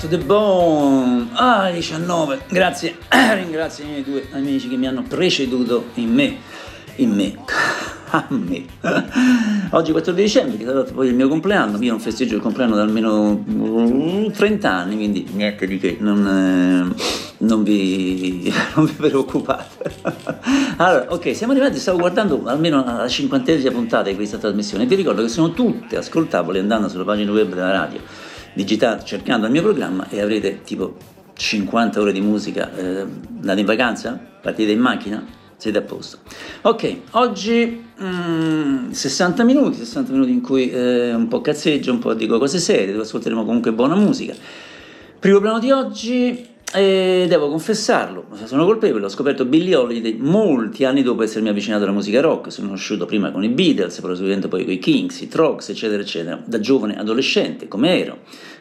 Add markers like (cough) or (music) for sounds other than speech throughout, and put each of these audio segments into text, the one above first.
eccola, back to the bone. Ah, 19. Grazie, (coughs) ringrazio i miei due amici che mi hanno preceduto in me. In me. (laughs) A me. (laughs) Oggi 14 dicembre, che sarà poi il mio compleanno. Io non festeggio il compleanno da almeno 30 anni, quindi niente di che, non, eh, non, vi, (laughs) non vi preoccupate. Allora, ok, siamo arrivati, stavo guardando almeno la cinquantesima puntata di questa trasmissione e vi ricordo che sono tutte ascoltabili andando sulla pagina web della radio digitate cercando il mio programma e avrete tipo 50 ore di musica. Eh, andate in vacanza? Partite in macchina? Siete a posto. Ok, oggi mm, 60 minuti, 60 minuti in cui eh, un po' cazzeggio, un po' dico cose serie, dove ascolteremo comunque buona musica. Primo brano di oggi, e devo confessarlo, sono colpevole, ho scoperto Billie Holiday molti anni dopo essermi avvicinato alla musica rock, sono conosciuto prima con i Beatles, proseguendo poi con i Kings, i Trogs, eccetera, eccetera, da giovane adolescente, come ero.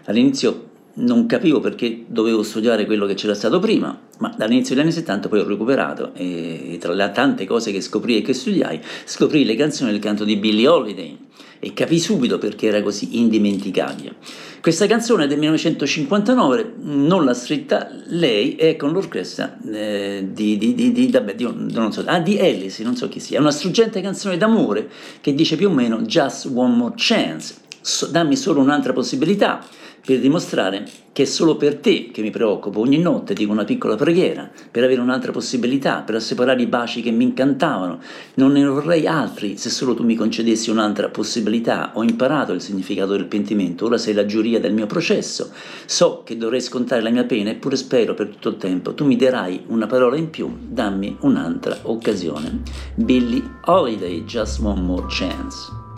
All'inizio non capivo perché dovevo studiare quello che c'era stato prima, ma dall'inizio degli anni 70 poi ho recuperato e tra le tante cose che scoprì e che studiai, scoprì le canzoni del canto di Billie Holiday e capì subito perché era così indimenticabile. Questa canzone è del 1959, non l'ha scritta lei, è con l'orchestra eh, di, di, di, di, vabbè, di, non so, ah, di Alice, non so chi sia, è una struggente canzone d'amore che dice più o meno Just One More Chance, so, dammi solo un'altra possibilità per dimostrare che è solo per te che mi preoccupo, ogni notte dico una piccola preghiera, per avere un'altra possibilità, per asseparare i baci che mi incantavano. Non ne vorrei altri se solo tu mi concedessi un'altra possibilità. Ho imparato il significato del pentimento, ora sei la giuria del mio processo. So che dovrei scontare la mia pena, eppure spero per tutto il tempo. Tu mi darai una parola in più, dammi un'altra occasione. Billy Holiday, Just One More Chance.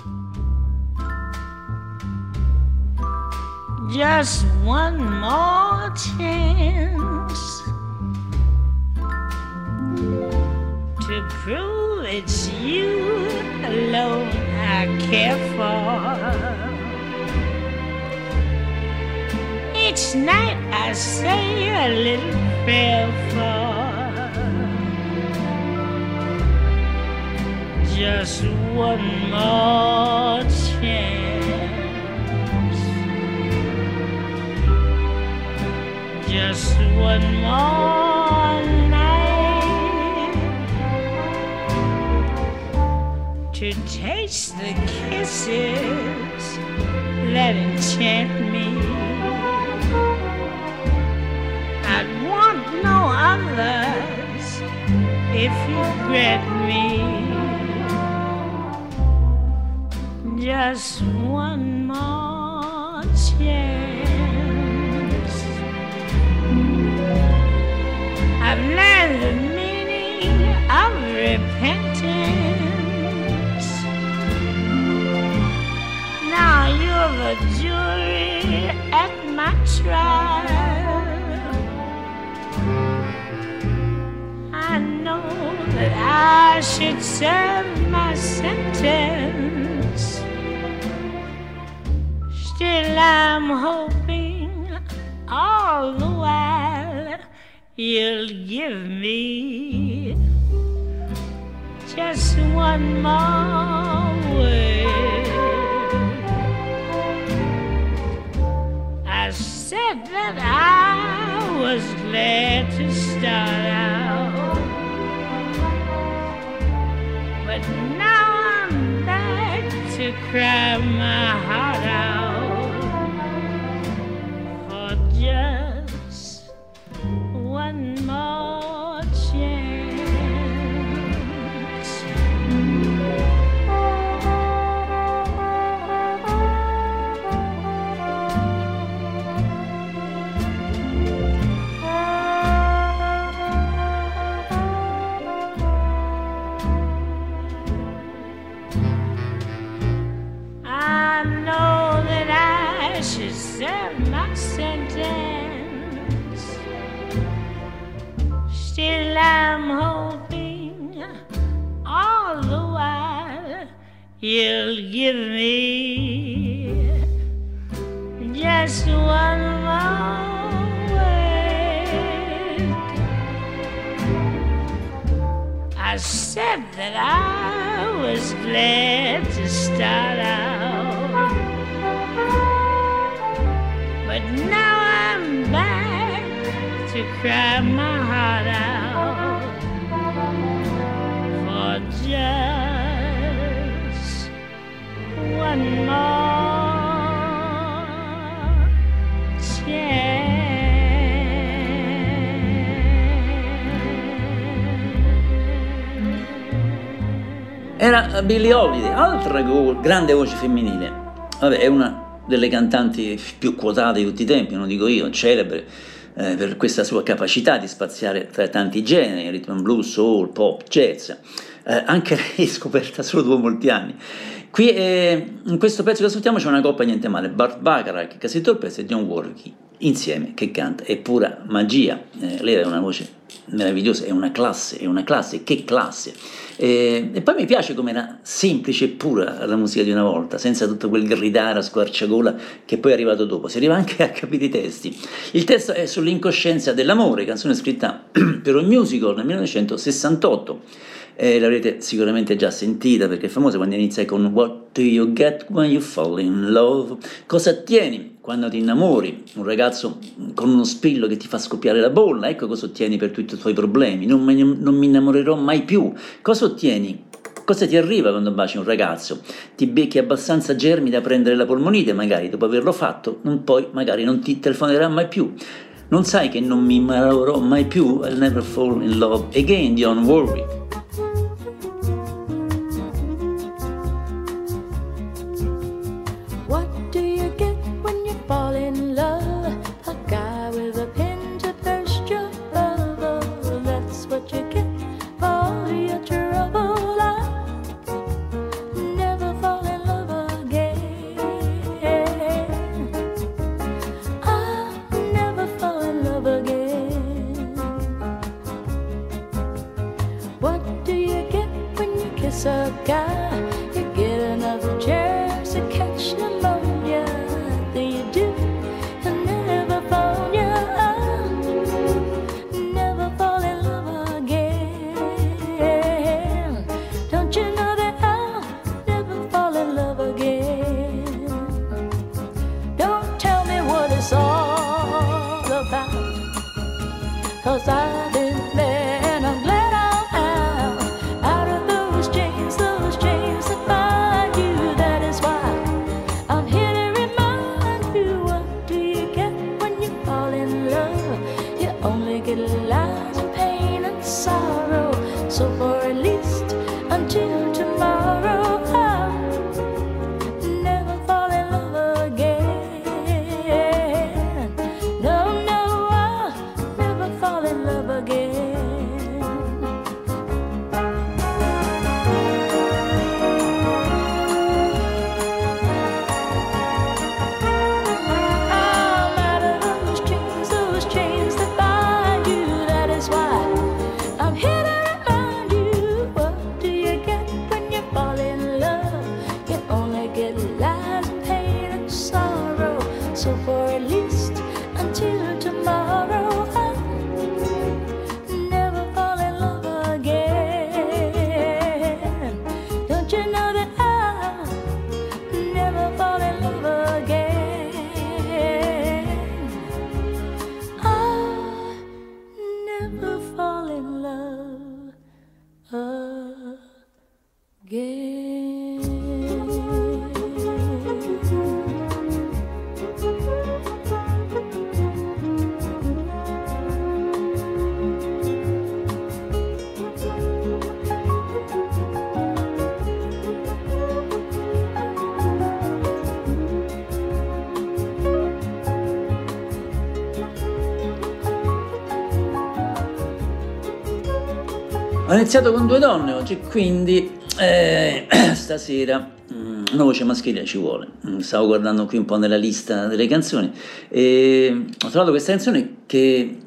Just one more chance to prove it's you alone I care for. Each night I say a little prayer for just one more chance. Just one more night to taste the kisses that enchant me. I'd want no others if you grant me just one more chance. I've learned the meaning of repentance. Now you're the jury at my trial. I know that I should serve my sentence. Still, I'm hoping you'll give me just one more word. I said that I was glad to start out, but now I'm back to cry my heart you'll give me just one word. I said that I was glad to start out, but now I'm back to cry my heart out for just. Era Billie Holiday, altra grande voce femminile. Vabbè, è una delle cantanti più quotate di tutti i tempi, non dico io, celebre eh, per questa sua capacità di spaziare tra tanti generi, rhythm blues, soul, pop, jazz. Eh, anche lei scoperta solo dopo molti anni. Qui eh, in questo pezzo che ascoltiamo c'è una coppia niente male, Bart Bacharach, Cassie Torpes e John Warwick insieme che canta, è pura magia, eh, lei ha una voce meravigliosa, è una classe, è una classe, che classe. Eh, e poi mi piace come era semplice e pura la musica di una volta, senza tutto quel gridare a squarciagola che poi è arrivato dopo, si arriva anche a capire i testi. Il testo è sull'incoscienza dell'amore, canzone scritta (clears throat) per un musical nel 1968 eh, l'avrete sicuramente già sentita perché è famosa quando inizia con What do you get when you fall in love? Cosa ottieni quando ti innamori? Un ragazzo con uno spillo che ti fa scoppiare la bolla, ecco cosa ottieni per tutti i tuoi problemi. Non, me, non mi innamorerò mai più. Cosa ottieni? Cosa ti arriva quando baci un ragazzo? Ti becchi abbastanza germi da prendere la polmonite, magari dopo averlo fatto, non poi magari non ti telefonerà mai più. Non sai che non mi innamorerò mai più? I'll never fall in love again, Dionne Warwick. Ho iniziato con due donne oggi, quindi eh, (clears throat) stasera mm, una voce maschile ci vuole. Mm, Stavo guardando qui un po' nella lista delle canzoni e ho trovato questa canzone che,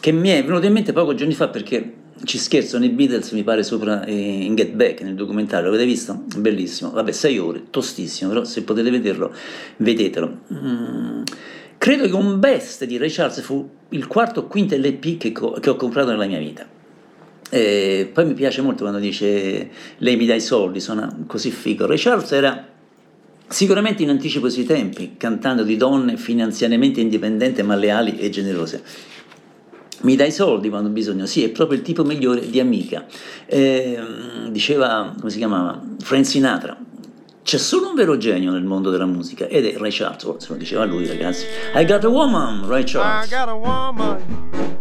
che mi è venuta in mente pochi giorni fa perché ci scherzano i Beatles, mi pare, sopra eh, in Get Back nel documentario. L'avete visto? Bellissimo. Vabbè, sei ore, tostissimo, però se potete vederlo, vedetelo. Mm, credo che un best di Ray Charles fu il quarto o quinto LP che, che ho comprato nella mia vita. E poi mi piace molto quando dice lei mi dà i soldi, suona così figo. Ray Charles era sicuramente in anticipo ai suoi tempi, cantando di donne finanziariamente indipendenti ma leali e generose. mi dai soldi quando ho bisogno, sì, è proprio il tipo migliore di amica. Eh, diceva, come si chiamava? Frank Sinatra. C'è solo un vero genio nel mondo della musica ed è Ray Charles, se lo diceva lui ragazzi. I got a woman, Ray Charles. I got a woman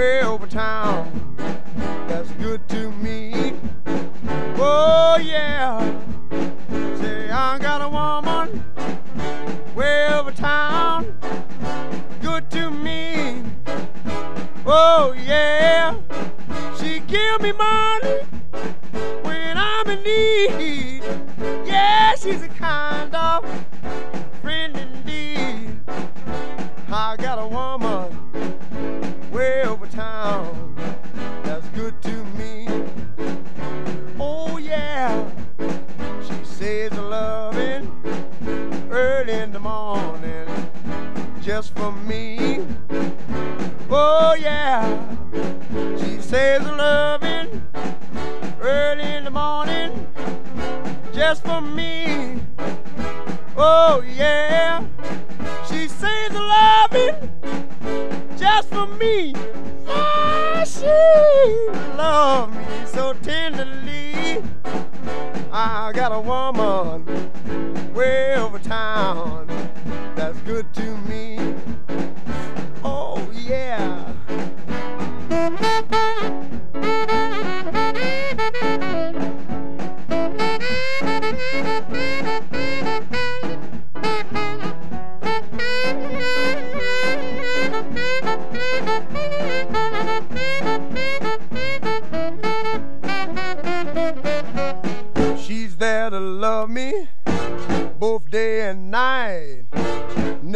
way over town that's good to me. Oh yeah. Say I got a woman way over town good to me. Oh yeah. She give me money when I'm in need. Yeah, she's a kind of friend indeed. I got a woman way over town that's good to me. Oh yeah, she says a loving early in the morning just for me. Oh yeah, she says a loving early in the morning just for me. Oh yeah, for me. Ah, she loves me so tenderly. I got a woman way over town that's good to me.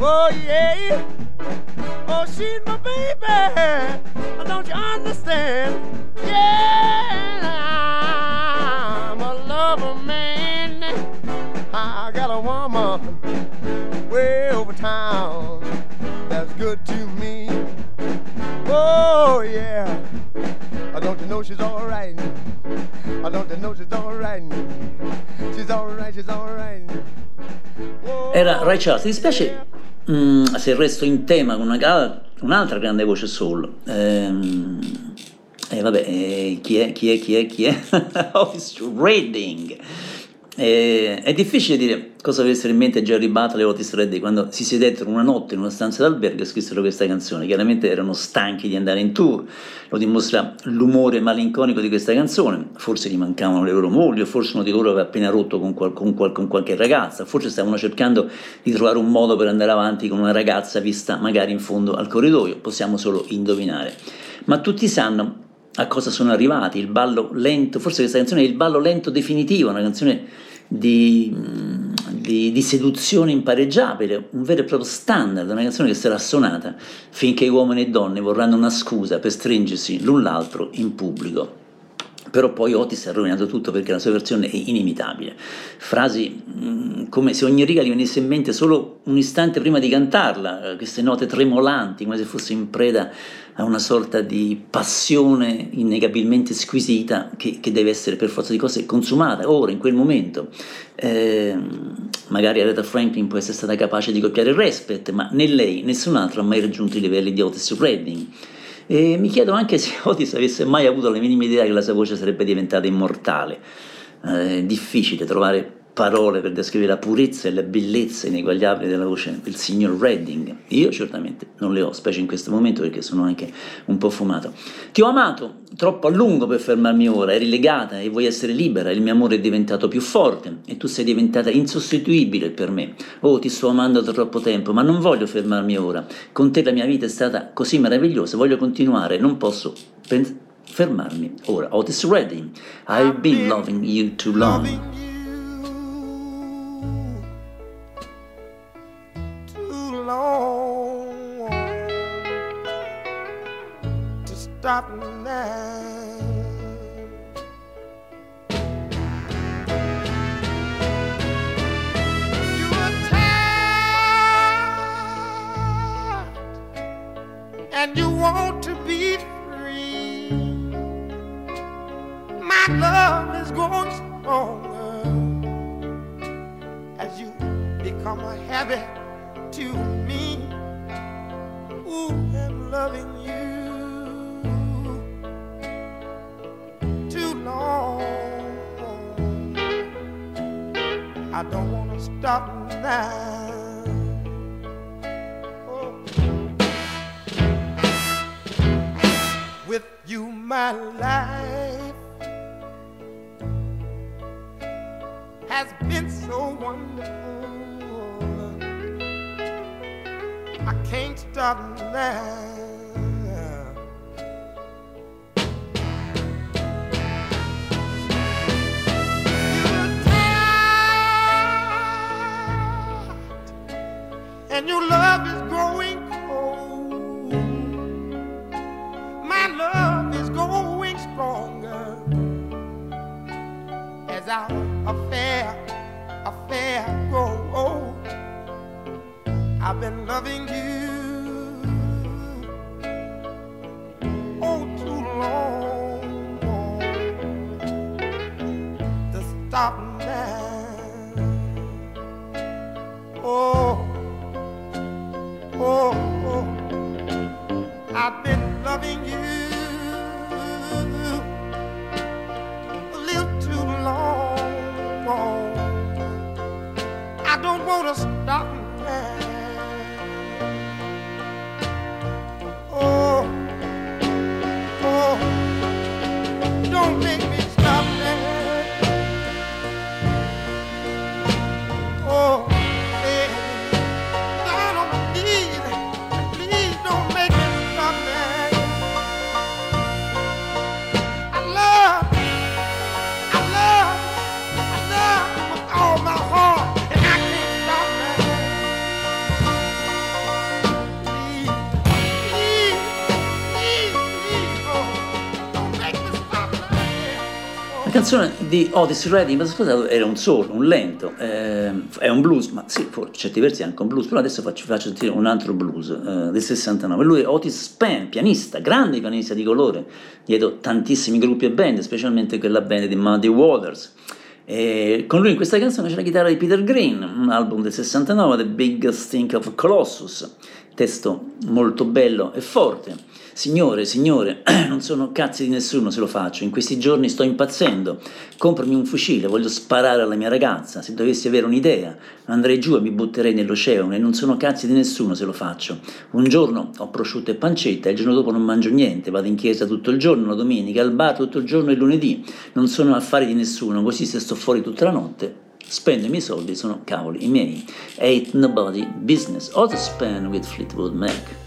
Oh, yeah. Oh, she's my baby. Don't you understand? Yeah, I'm a lover man. I got a woman way over town that's good to me. Oh, yeah. I don't you know she's alright? I don't you know she's alright? She's alright, she's alright. Era Ray Charles, ti dispiace mm, se resto in tema con una un'altra grande voce soul? Ehm, E vabbè, eh, chi è, chi è, chi è, chi è? (laughs) Otis Redding. Eh, è difficile dire cosa avessero in mente Jerry Butler e Otis Redding quando si sedettero una notte in una stanza d'albergo e scrissero questa canzone. Chiaramente erano stanchi di andare in tour, lo dimostra l'umore malinconico di questa canzone. Forse gli mancavano le loro mogli, o forse uno di loro aveva appena rotto con, qual- con qual- con qualche ragazza, forse stavano cercando di trovare un modo per andare avanti con una ragazza vista magari in fondo al corridoio. Possiamo solo indovinare. Ma tutti sanno a cosa sono arrivati, il ballo lento, forse questa canzone è il ballo lento definitivo, una canzone di, di, di seduzione impareggiabile, un vero e proprio standard, una canzone che sarà suonata finché uomini e donne vorranno una scusa per stringersi l'un l'altro in pubblico. Però poi Otis ha rovinato tutto perché la sua versione è inimitabile. Frasi mh, come se ogni riga gli venisse in mente solo un istante prima di cantarla, eh, queste note tremolanti, come se fosse in preda a una sorta di passione innegabilmente squisita che, che deve essere per forza di cose consumata ora, in quel momento. Eh, magari Aretha Franklin può essere stata capace di copiare il respect, ma né lei, nessun altro ha mai raggiunto i livelli di Otis Redding. E mi chiedo anche se (laughs) Otis avesse mai avuto la minima idea che la sua voce sarebbe diventata immortale. Eh, difficile trovare parole per descrivere la purezza e la bellezza ineguagliabile della voce del signor Redding. Io certamente non le ho, specie in questo momento perché sono anche un po' fumato. Ti ho amato troppo a lungo per fermarmi ora, eri legata e vuoi essere libera, il mio amore è diventato più forte e tu sei diventata insostituibile per me. Oh, ti sto amando da troppo tempo, ma non voglio fermarmi ora. Con te la mia vita è stata così meravigliosa, voglio continuare, non posso pens- fermarmi ora. Otis Redding, I've been loving you too long. loving you too long. Loving you a little too long. I don't want to stop canzone di Otis Redding, ma ascoltato, era un solo, un lento, eh, è un blues, ma sì, per certi versi è anche un blues, però adesso faccio, faccio sentire un altro blues eh, del 69. Lui è Otis Spann, pianista, grande pianista di colore, dietro tantissimi gruppi e band, specialmente quella band di Muddy Waters. E con lui in questa canzone c'è la chitarra di Peter Green, un album del 69, The Big Stink of Colossus, testo molto bello e forte. Signore, signore, (clears throat) non sono cazzi di nessuno se lo faccio, in questi giorni sto impazzendo, comprami un fucile, voglio sparare alla mia ragazza, se dovessi avere un'idea andrei giù e mi butterei nell'oceano e non sono cazzi di nessuno se lo faccio. Un giorno ho prosciutto e pancetta, il giorno dopo non mangio niente, vado in chiesa tutto il giorno, la domenica, al bar tutto il giorno e lunedì, non sono affari di nessuno, così se sto fuori tutta la notte spendo i miei soldi, sono cavoli, i miei. Ain't nobody business, all to spend with Fleetwood Mac.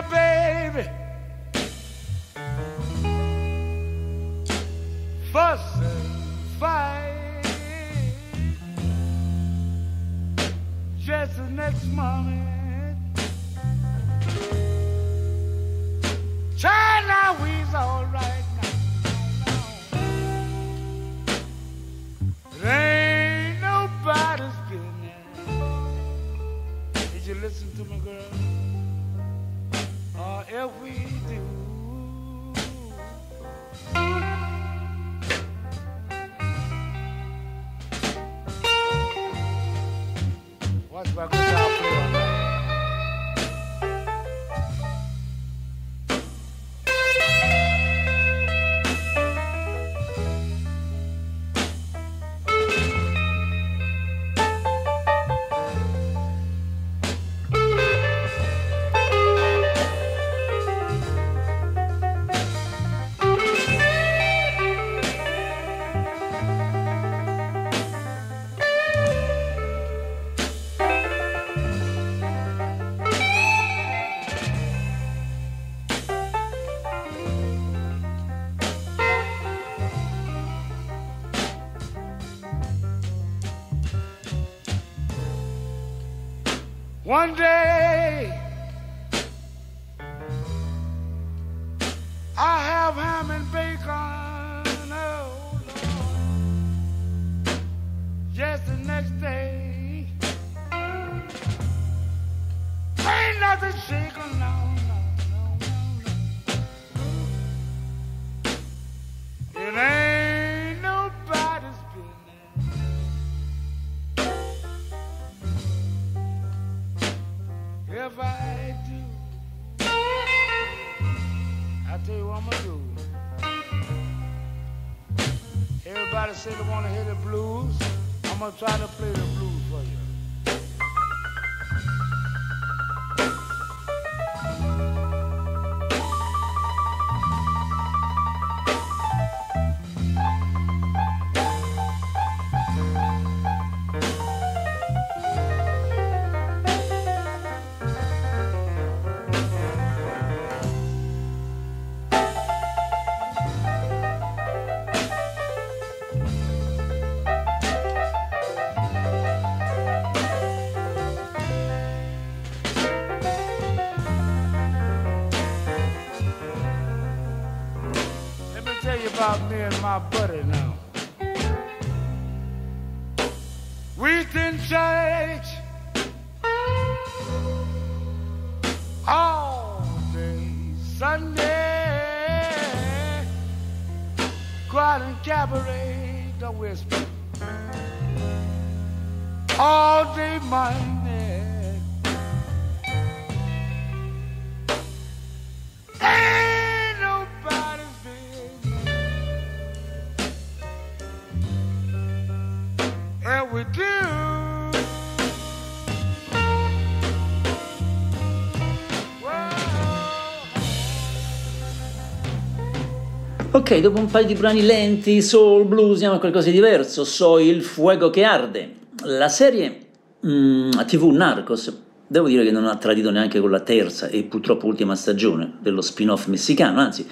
Me One Ok, dopo un paio di brani lenti, soul, blues, andiamo a qualcosa di diverso. So il fuego che arde. La serie mm, TV Narcos, devo dire che non ha tradito neanche con la terza e purtroppo ultima stagione dello spin-off messicano, anzi,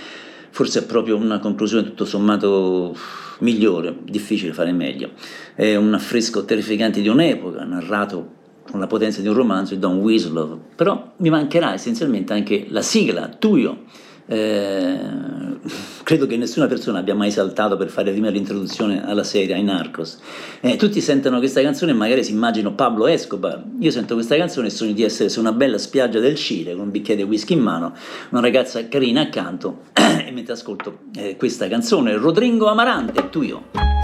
forse è proprio una conclusione tutto sommato migliore, difficile fare meglio. È un affresco terrificante di un'epoca, narrato con la potenza di un romanzo di Don Winslow, però mi mancherà essenzialmente anche la sigla, Tuyo. Eh, credo che nessuna persona abbia mai saltato per fare prima l'introduzione alla serie, ai Narcos. Eh, tutti sentono questa canzone e magari si immaginano Pablo Escobar. Io sento questa canzone e sogno di essere su una bella spiaggia del Cile con un bicchiere di whisky in mano, una ragazza carina accanto (clears throat) e mentre ascolto eh, questa canzone, Rodrigo Amarante, tu io.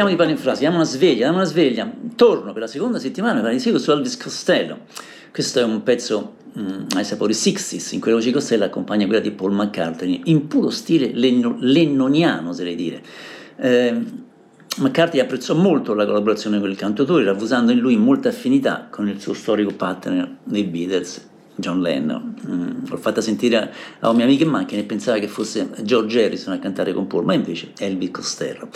Ok, saltiamo di palo in frase, diamo una sveglia, diamo una sveglia. Torno per la seconda settimana, di sì, su Elvis Costello. Questo è un pezzo mm, ai sapori 60s, in cui la voce Costello accompagna quella di Paul McCartney, in puro stile lenno- lennoniano, oserei dire. Eh, McCartney apprezzò molto la collaborazione con il cantautore, ravvisando in lui molta affinità con il suo storico partner dei Beatles, John Lennon. Mm, l'ho fatta sentire a un mio amico in macchina e pensava che fosse George Harrison a cantare con Paul, ma invece è Elvis Costello.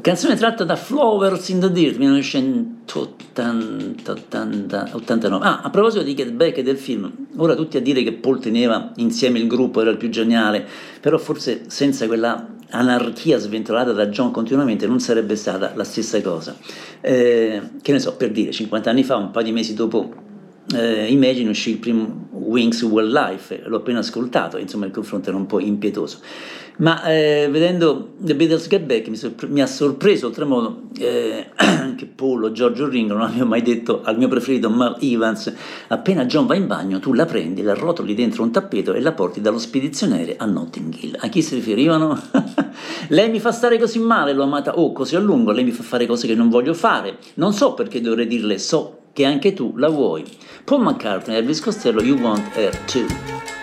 Canzone tratta da Flowers in the Dirt 1989. Ah, a proposito di Get Back e del film, ora tutti a dire che Paul teneva insieme il gruppo, era il più geniale, però forse senza quella anarchia sventolata da John continuamente non sarebbe stata la stessa cosa. Eh, che ne so, per dire, 50 anni fa, un paio di mesi dopo eh, Imagine uscì il primo Wings Well Life, l'ho appena ascoltato, insomma il confronto era un po' impietoso. Ma eh, vedendo The Beatles Get Back mi, sorpre- mi ha sorpreso oltremodo eh, (clears throat) che Paul Giorgio Ringo non abbiano mai detto al mio preferito Mal Evans appena John va in bagno tu la prendi, la rotoli dentro un tappeto e la porti dallo spedizioniere a Notting Hill. A chi si riferivano? (laughs) lei mi fa stare così male, l'ho amata oh così a lungo, lei mi fa fare cose che non voglio fare. Non so perché dovrei dirle so che anche tu la vuoi. Paul McCartney, Elvis Costello, You Want Her Too.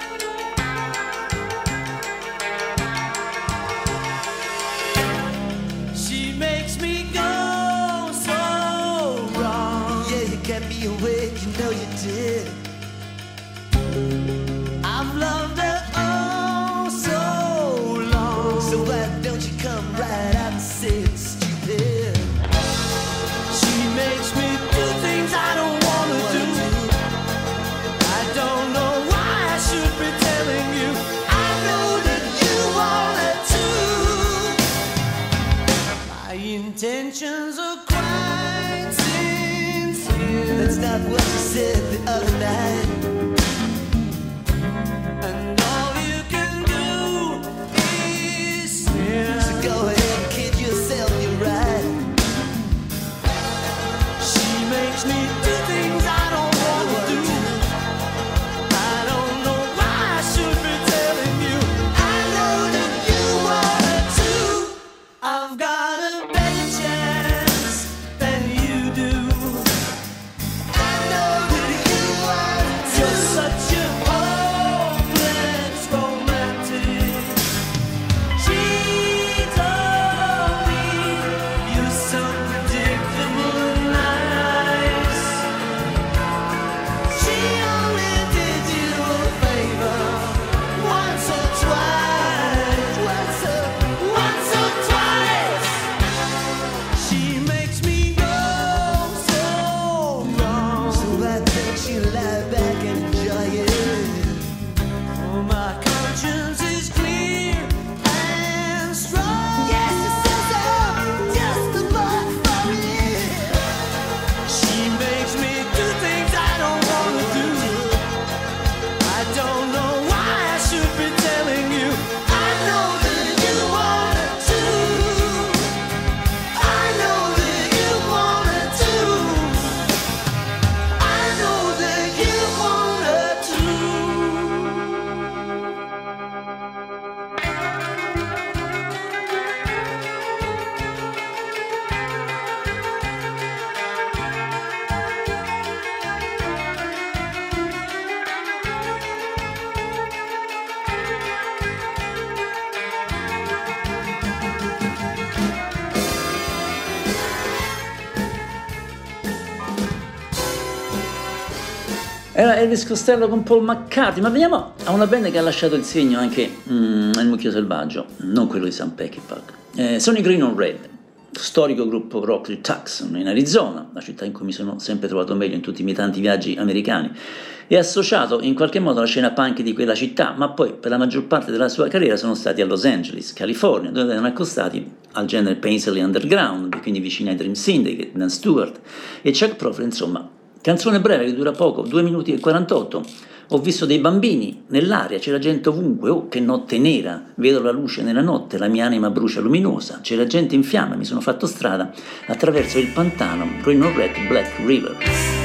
Era Elvis Costello con Paul McCartney, ma veniamo a una band che ha lasciato il segno anche mm, nel mucchio selvaggio, non quello di Sam Peckinpah. Eh, sono i Green on Red, storico gruppo rock di Tucson in Arizona, la città in cui mi sono sempre trovato meglio in tutti i miei tanti viaggi americani, è associato in qualche modo alla scena punk di quella città, ma poi per la maggior parte della sua carriera sono stati a Los Angeles, California, dove erano accostati al genere Paisley Underground, quindi vicini ai Dream Syndicate, Dan Stewart e Chuck Prophet, insomma, canzone breve che dura poco, 2 minuti e 48. Ho visto dei bambini nell'aria, c'era gente ovunque, oh che notte nera, vedo la luce nella notte, la mia anima brucia luminosa, c'era gente in fiamme, mi sono fatto strada attraverso il pantano or Red Black River.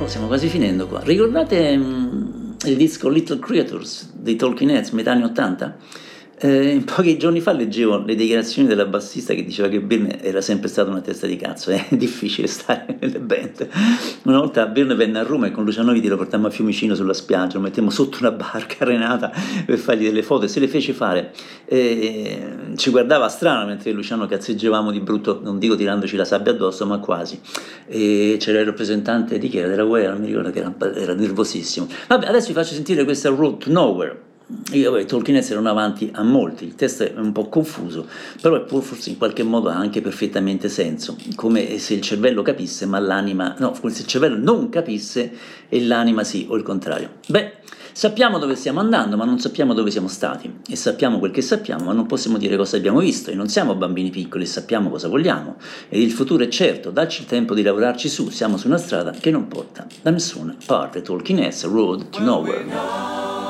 Oh, stiamo quasi finendo qua, ricordate mm, il disco Little Creatures dei Talking Heads, metà anni 80? Eh, pochi giorni fa leggevo le dichiarazioni della bassista che diceva che Byrne era sempre stata una testa di cazzo, è difficile stare nelle band. Una volta Byrne venne a Roma e con Luciano Viti lo portammo a Fiumicino sulla spiaggia, lo mettemmo sotto una barca arenata per fargli delle foto e se le fece fare. Eh, ci guardava strano mentre Luciano cazzeggiavamo di brutto, non dico tirandoci la sabbia addosso, ma quasi. E c'era il rappresentante di chi era? Della UE, non mi ricordo che era, era nervosissimo. Vabbè, adesso vi faccio sentire questa Road to Nowhere. Io, vabbè, Tolkien Heads erano avanti a molti, il testo è un po' confuso, però è pur forse in qualche modo ha anche perfettamente senso, come se il cervello capisse ma l'anima, no, come se il cervello non capisse e l'anima sì, o il contrario. Beh, sappiamo dove stiamo andando ma non sappiamo dove siamo stati e sappiamo quel che sappiamo ma non possiamo dire cosa abbiamo visto e non siamo bambini piccoli sappiamo cosa vogliamo ed il futuro è certo, dacci il tempo di lavorarci su, siamo su una strada che non porta da nessuna parte, Tolkien Heads, Road to Nowhere.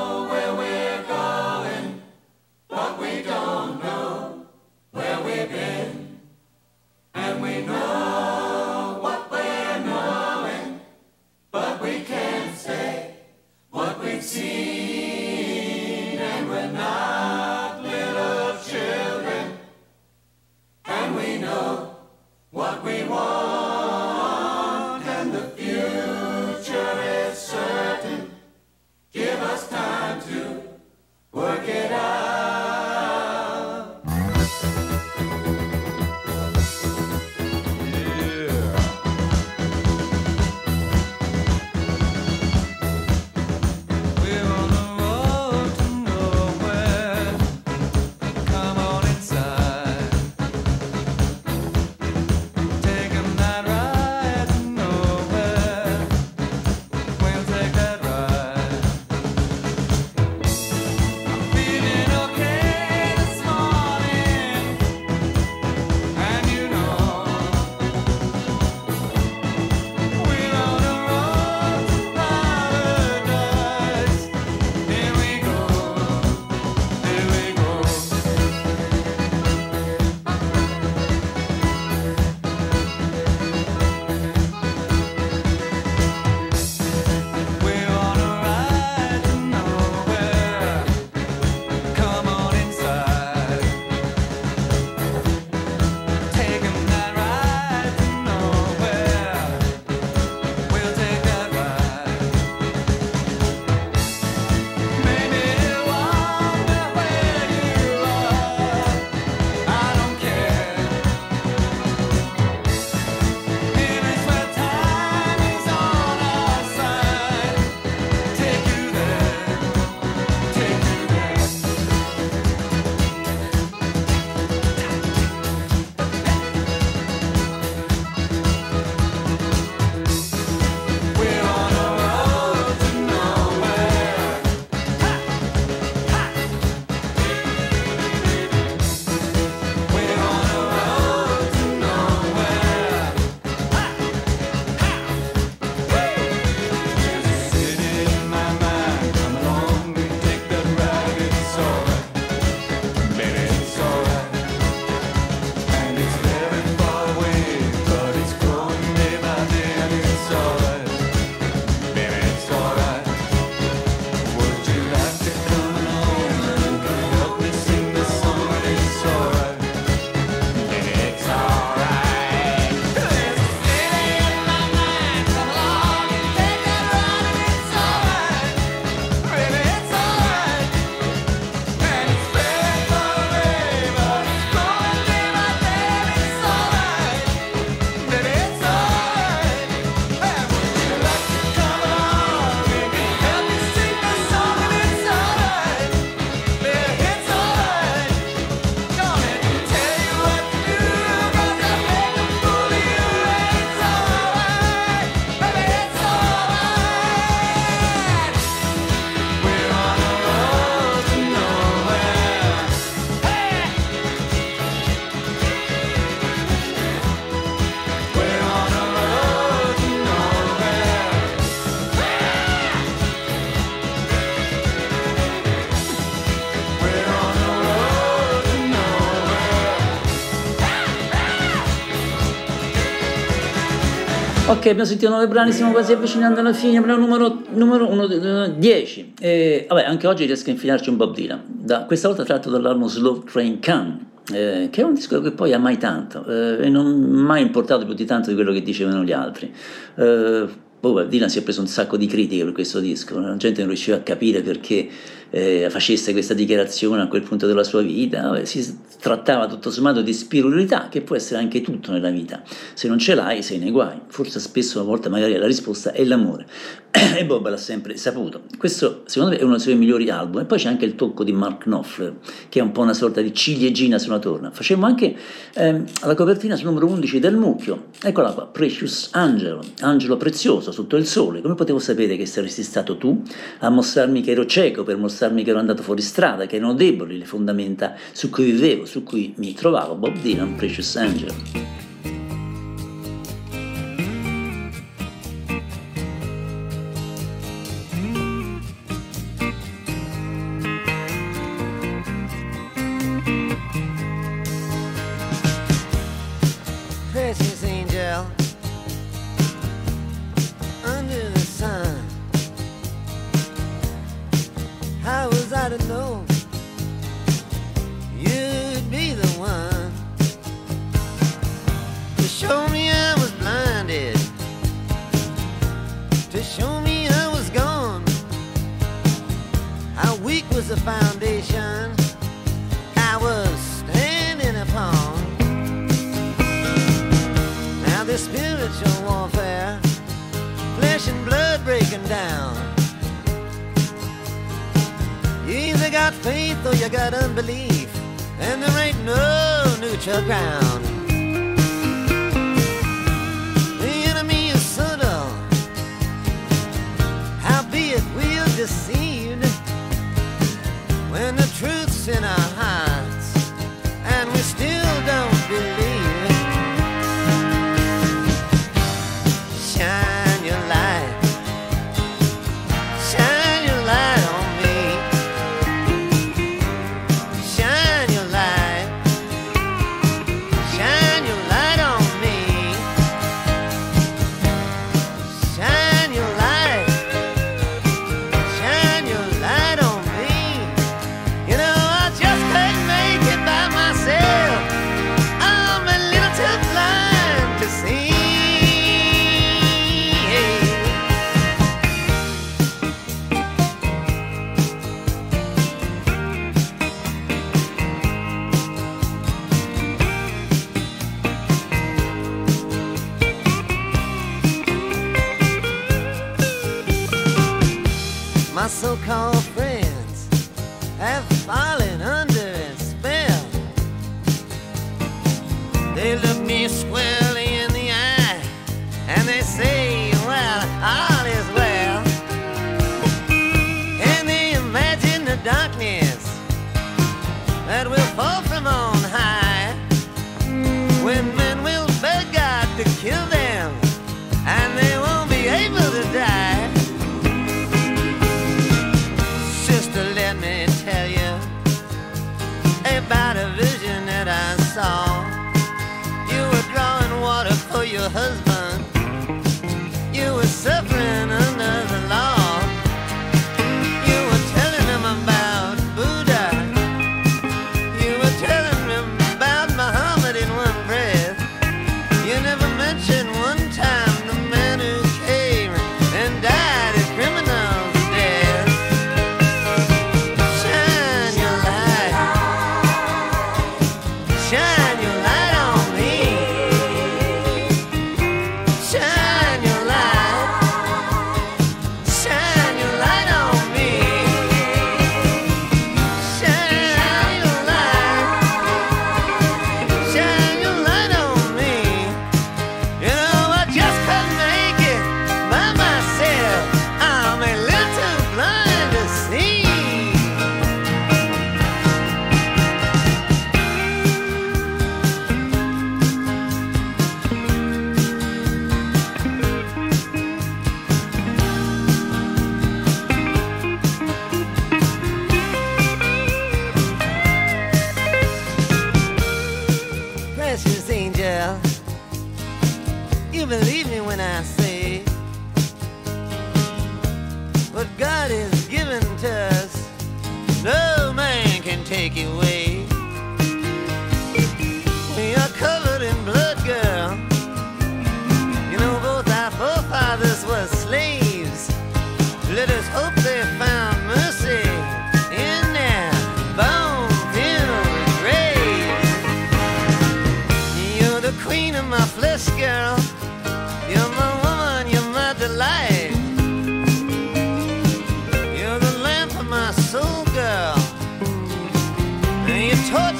Ok, abbiamo sentito nove brani, stiamo quasi avvicinando alla fine, brano numero, numero uno, eh, 10. E, vabbè, anche oggi riesco a infilarci un Bob Dylan, da, questa volta tratto dall'album Slow Train Can, eh, che è un disco che poi ha mai tanto, eh, e non mai importato più di tanto di quello che dicevano gli altri. Eh, boh, Dylan si è preso un sacco di critiche per questo disco, la gente non riusciva a capire perché eh, facesse questa dichiarazione a quel punto della sua vita, Vabbè, si trattava tutto sommato di spiritualità, che può essere anche tutto nella vita, se non ce l'hai sei nei guai, forse spesso a volte magari la risposta è l'amore, (clears throat) e Bob l'ha sempre saputo. Questo secondo me è uno dei suoi migliori album, e poi c'è anche il tocco di Mark Knopfler, che è un po' una sorta di ciliegina sulla torna. Facemmo anche ehm, la copertina sul numero 11 del mucchio, eccola qua, Precious Angelo, angelo prezioso sotto il sole, come potevo sapere che saresti stato tu a mostrarmi che ero cieco, per mostrarmi che ero andato fuori strada, che erano deboli le fondamenta su cui vivevo, su cui mi trovavo, Bob Dylan, Precious Angel. Got faith or you got unbelief, and there ain't no neutral ground. The enemy is subtle, howbeit we're deceived when the truth's in our hearts,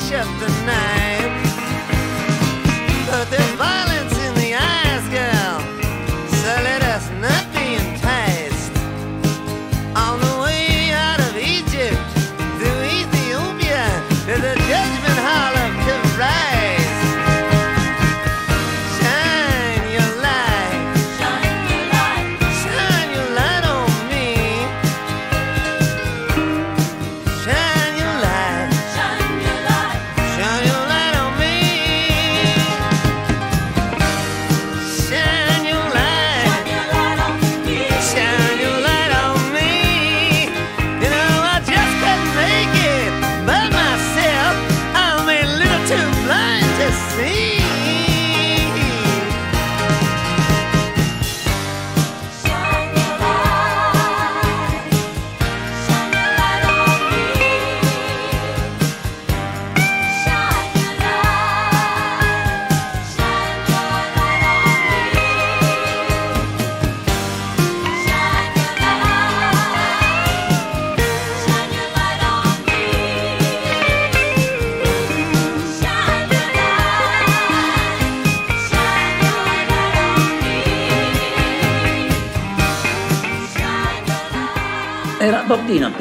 you torch up the night.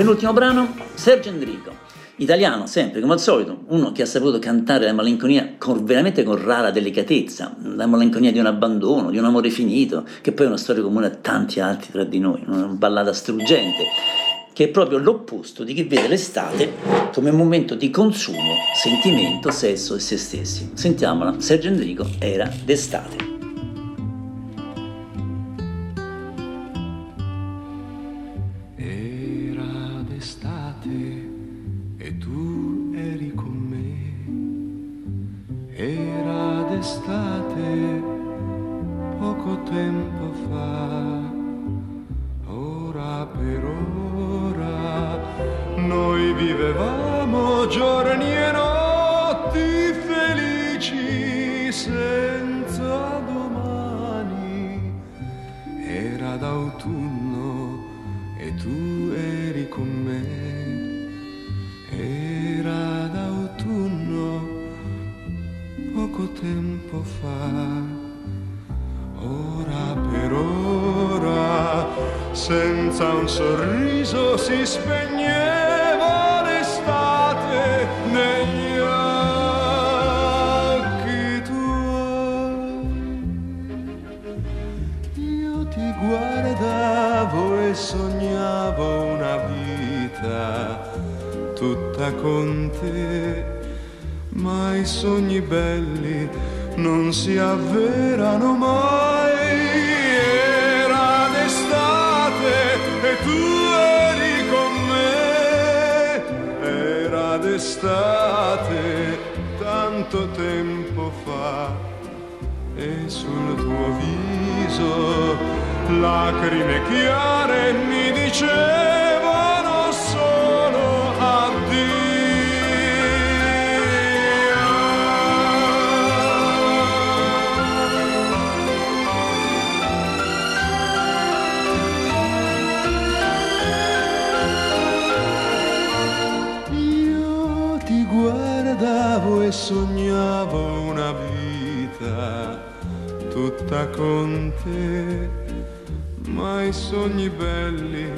Penultimo brano, Sergio Endrico. Italiano, sempre come al solito, uno che ha saputo cantare la malinconia con, veramente con rara delicatezza, la malinconia di un abbandono, di un amore finito, che poi è una storia comune a tanti altri tra di noi, una ballata struggente, che è proprio l'opposto di chi vede l'estate come un momento di consumo, sentimento, sesso e se stessi. Sentiamola, Sergio Endrico era d'estate. Era chiare mi dicevano solo addio. Io ti guardavo e sognavo una vita tutta con te, ma i sogni belli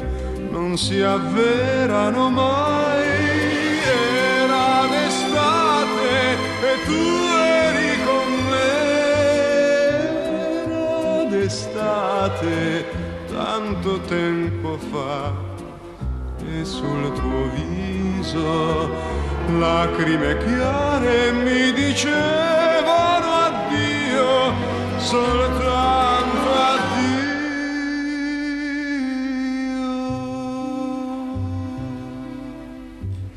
non si avverano mai. Era d'estate e tu eri con me. Era d'estate tanto tempo fa e sul tuo viso lacrime chiare mi dicevano addio, soltanto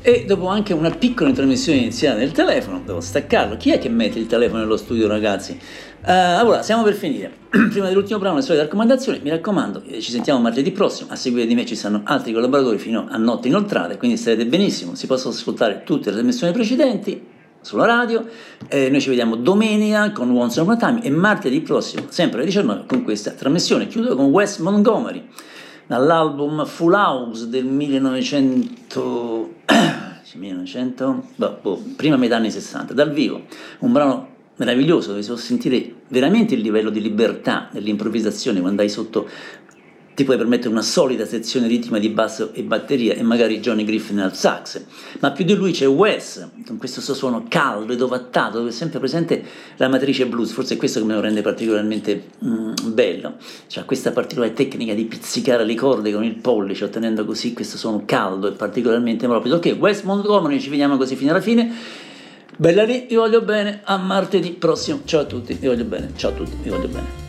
E dopo anche una piccola intromissione iniziale del telefono, devo staccarlo. Chi è che mette il telefono nello studio, ragazzi? Eh, allora, siamo per finire. (clears throat) Prima dell'ultimo brano, le solite raccomandazioni. Mi raccomando, eh, ci sentiamo martedì prossimo. A seguire di me ci saranno altri collaboratori fino a notte inoltrate, quindi starete benissimo. Si possono ascoltare tutte le trasmissioni precedenti sulla radio. Eh, noi ci vediamo domenica con Once Upon a Time e martedì prossimo, sempre alle 19, con questa trasmissione. Chiudo con Wes Montgomery dall'album Full House del 1900, 1900 (coughs) boh, boh, prima metà anni 60, dal vivo, un brano meraviglioso dove si può sentire veramente il livello di libertà nell'improvvisazione quando hai sotto ti puoi permettere una solida sezione ritmica di basso e batteria e magari Johnny Griffin al sax, ma più di lui c'è Wes con questo suo suono caldo ed ovattato dove è sempre presente la matrice blues, forse è questo che me lo rende particolarmente mm, bello, cioè questa particolare tecnica di pizzicare le corde con il pollice ottenendo così questo suono caldo e particolarmente morbido. Ok, Wes Montgomery, ci vediamo così fino alla fine. Bella lì, vi voglio bene, a martedì prossimo, ciao a tutti, vi voglio bene, ciao a tutti, vi voglio bene.